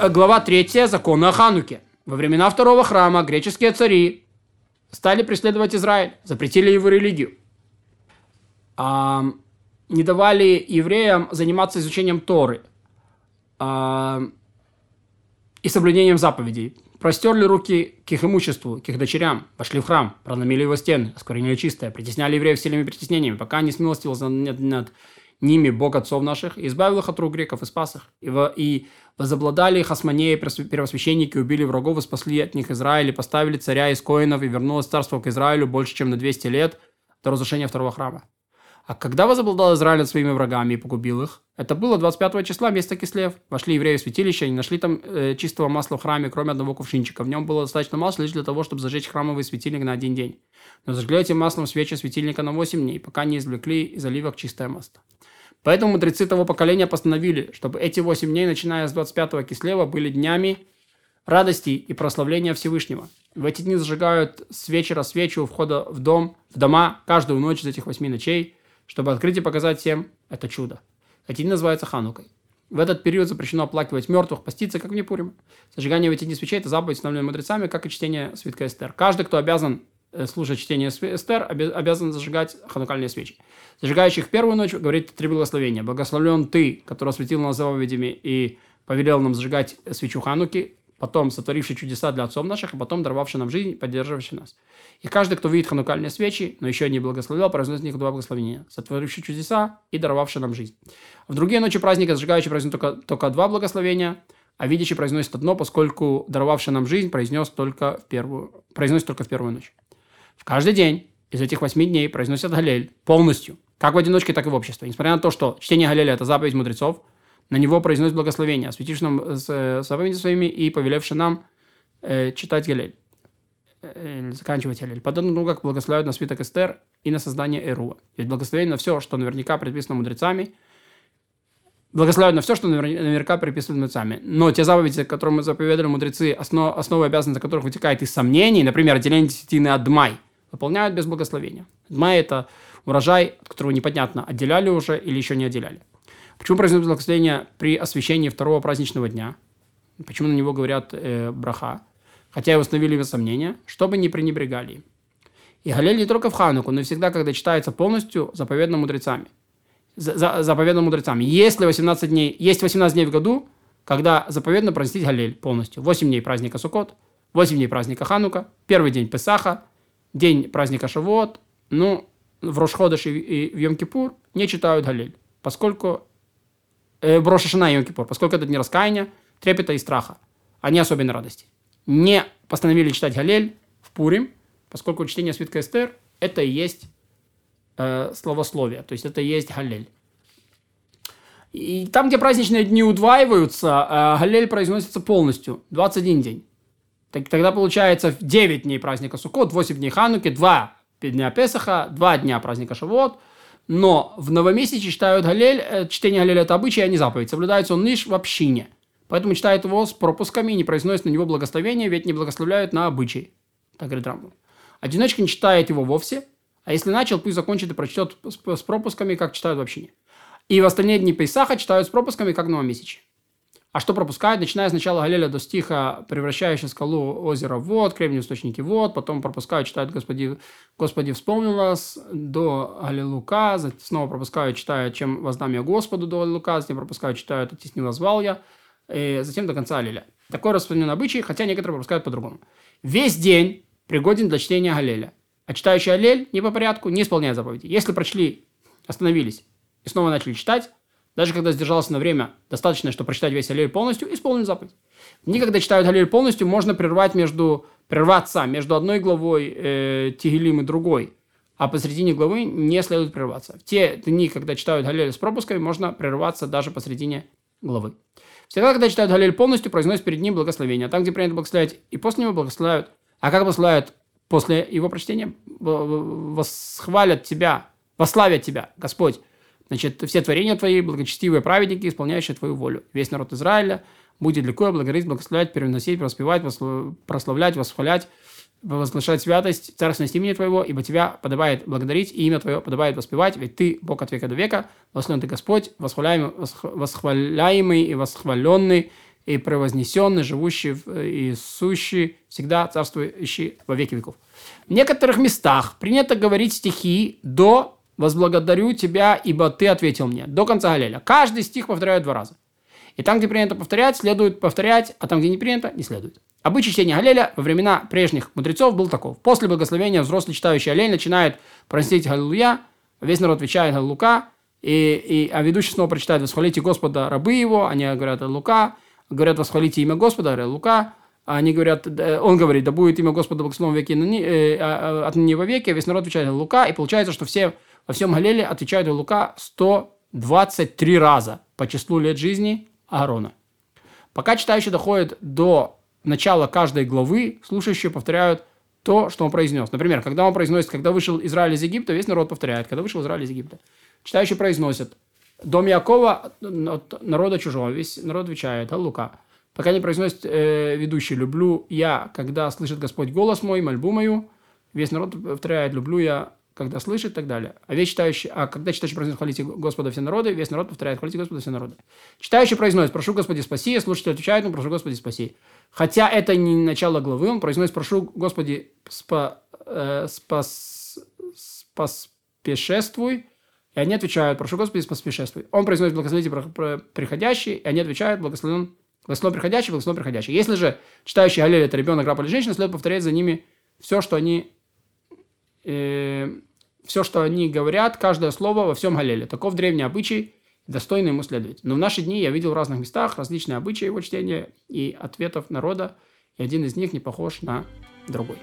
э, глава 3, законы о Хануке. Во времена второго храма греческие цари стали преследовать Израиль, запретили его религию. А, не давали евреям заниматься изучением Торы а, и соблюдением заповедей. Простерли руки к их имуществу, к их дочерям, пошли в храм, проломили его стены, осквернили чистое, притесняли евреев сильными притеснениями, пока не смилостивился над, над ними Бог отцов наших, избавил их от рук греков и спас их. И, во, и возобладали их османеи, первосвященники, убили врагов и спасли от них Израиль, и поставили царя из коинов, и вернулось царство к Израилю больше, чем на 200 лет до разрушения второго храма. А когда возобладал Израиль своими врагами и погубил их? Это было 25 числа, место Кислев. Вошли евреи в святилище, они нашли там э, чистого масла в храме, кроме одного кувшинчика. В нем было достаточно масла лишь для того, чтобы зажечь храмовый светильник на один день. Но зажгли этим маслом свечи светильника на 8 дней, пока не извлекли из оливок чистое масло. Поэтому мудрецы того поколения постановили, чтобы эти 8 дней, начиная с 25 Кислева, были днями радости и прославления Всевышнего. В эти дни зажигают с вечера свечу у входа в дом, в дома, каждую ночь из этих восьми ночей – чтобы открыть и показать всем это чудо. Эти дни называются Ханукой. В этот период запрещено оплакивать мертвых, поститься, как в Непуриме. Зажигание в эти дни свечей – это заповедь, установленная мудрецами, как и чтение свитка Эстер. Каждый, кто обязан э, слушать чтение Эстер, обязан зажигать ханукальные свечи. Зажигающих первую ночь говорит три благословения. «Благословлен ты, который осветил нас заповедями и повелел нам зажигать свечу Хануки, потом сотворивший чудеса для отцов наших, и потом даровавший нам жизнь, поддерживающий нас. И каждый, кто видит ханукальные свечи, но еще не благословил, произносит них два благословения, сотворивший чудеса и даровавший нам жизнь. В другие ночи праздника зажигающий произносит только, только два благословения, а видящий произносит одно, поскольку даровавший нам жизнь произнес только в первую, произносит только в первую ночь. В каждый день из этих восьми дней произносят Галель полностью, как в одиночке, так и в обществе. Несмотря на то, что чтение Галеля – это заповедь мудрецов, на него произносит благословение, осветивший нам э, с заповеди своими и повелевший нам э, читать Галель, э, заканчивать Галель. Подобно тому, как благословляют на свиток Эстер и на создание Эруа. Ведь благословение на все, что наверняка предписано мудрецами, благословляют на все, что наверняка предписано мудрецами. Но те заповеди, которые мы заповедали мудрецы, основ, основы обязанности которых вытекает из сомнений, например, отделение десятины от Дмай, выполняют без благословения. Дмай – это урожай, от которого непонятно, отделяли уже или еще не отделяли. Почему произносят благословение при освящении второго праздничного дня? Почему на него говорят э, браха? Хотя и установили без сомнения, чтобы не пренебрегали им. И Галель не только в Хануку, но и всегда, когда читается полностью, заповедно мудрецами. За, за, заповедно мудрецами. Если 18 дней, есть 18 дней в году, когда заповедно произносить Галель полностью. 8 дней праздника Сукот, 8 дней праздника Ханука, первый день Песаха, день праздника Шавуот, ну, в Рошходыш и, в Йом-Кипур не читают Галель, поскольку э, Броша Шана и Йом-Кипур, поскольку это не раскаяния, трепета и страха, а не особенной радости. Не постановили читать Галель в Пурим, поскольку чтение свитка Эстер – это и есть э, словословие, то есть это и есть Галель. И там, где праздничные дни удваиваются, э, Галель произносится полностью, 21 день. Так, тогда получается 9 дней праздника Суккот, 8 дней Хануки, 2 дня Песаха, 2 дня праздника Шавуот – но в новомесяче читают Галель, э, чтение Галеля – это обычай, а не заповедь. Соблюдается он лишь в общине. Поэтому читают его с пропусками и не произносят на него благословения, ведь не благословляют на обычай. Так говорит Рамбам. Одиночка не читает его вовсе, а если начал, пусть закончит и прочтет с пропусками, как читают в общине. И в остальные дни Пейсаха читают с пропусками, как новомесяче. А что пропускают? Начиная с начала Галеля до стиха, превращающий скалу озера в вод, кремний источники вод, потом пропускают, читают Господи, Господи вспомнил нас до Аллилука, снова пропускают, читают, чем воздам я Господу до Аллилука, затем пропускают, читают, оттеснил звал я, и затем до конца Аллеля. Такой распространен обычай, хотя некоторые пропускают по-другому. Весь день пригоден для чтения Галеля. А читающий Аллель не по порядку не исполняет заповеди. Если прочли, остановились и снова начали читать, даже когда сдержался на время, достаточно, чтобы прочитать весь Аллель полностью, исполнен заповедь. Никогда читают Аллель полностью, можно прервать между, прерваться между одной главой э, Тигелим и другой, а посредине главы не следует прерваться. В те дни, когда читают Галель с пропусками, можно прерваться даже посредине главы. Всегда, когда читают Галель полностью, произносят перед ним благословение. А там, где принято благословлять, и после него благословляют. А как благословляют после его прочтения? Восхвалят тебя, вославят тебя, Господь. Значит, все творения твои, благочестивые праведники, исполняющие твою волю. Весь народ Израиля будет легко благодарить, благословлять, переносить, воспевать, прославлять, восхвалять, возглашать святость, царственность имени Твоего, ибо Тебя подобает благодарить, и имя Твое подобает воспевать, ведь Ты Бог от века до века, благословен Ты Господь, восхваляемый, восхваляемый и восхваленный, и превознесенный, живущий и сущий, всегда царствующий во веки веков. В некоторых местах принято говорить стихи до «возблагодарю тебя, ибо ты ответил мне» до конца Галеля. Каждый стих повторяют два раза. И там, где принято повторять, следует повторять, а там, где не принято, не следует. Обычай чтения Галеля во времена прежних мудрецов был таков. После благословения взрослый читающий Галель начинает произносить Галилуя, весь народ отвечает Галилука, и, и, а ведущий снова прочитает «Восхвалите Господа, рабы его», они говорят Лука, говорят «Восхвалите имя Господа», говорят Лука, они говорят, он говорит, да будет имя Господа благословен э, а, а, отныне во веки, а весь народ отвечает Лука, и получается, что все во всем Галеле отвечают Лука 123 раза по числу лет жизни Аарона. Пока читающий доходит до начала каждой главы, слушающие повторяют то, что он произнес. Например, когда он произносит, когда вышел Израиль из Египта, весь народ повторяет, когда вышел Израиль из Египта. Читающий произносит, дом Якова от народа чужого, весь народ отвечает, Лука. Пока не произносит э, ведущий, люблю я, когда слышит Господь голос мой, мольбу мою, весь народ повторяет, люблю я, когда слышит и так далее. А, весь читающий, а когда читающий произносит «Хвалите Господа все народы», весь народ повторяет «Хвалите Господа все народы». Читающий произносит «Прошу Господи спаси», а слушатель отвечает ему «Прошу Господи спаси». Хотя это не начало главы, он произносит «Прошу Господи спа, э, спас, спаспешествуй», и они отвечают «Прошу Господи спаспешествуй». Он произносит «Благословите приходящий», и они отвечают «Благословен Благословен приходящий, благословен приходящий. Если же читающий Галилей – это ребенок, раб или женщина, следует повторять за ними все, что они э, все, что они говорят, каждое слово во всем Галеле. Таков древний обычай, достойный ему следовать. Но в наши дни я видел в разных местах различные обычаи его чтения и ответов народа, и один из них не похож на другой.